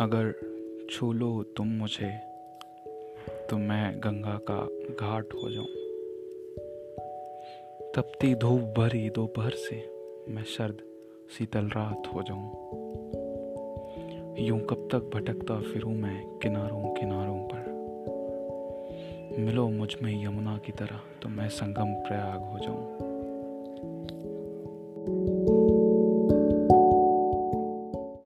अगर छू लो तुम मुझे तो मैं गंगा का घाट हो जाऊँ। तपती धूप भरी दोपहर से मैं सर्द शीतल रात हो जाऊँ। यूँ कब तक भटकता फिरूं मैं किनारों किनारों पर। मिलो मुझमें यमुना की तरह तो मैं संगम प्रयाग हो जाऊँ।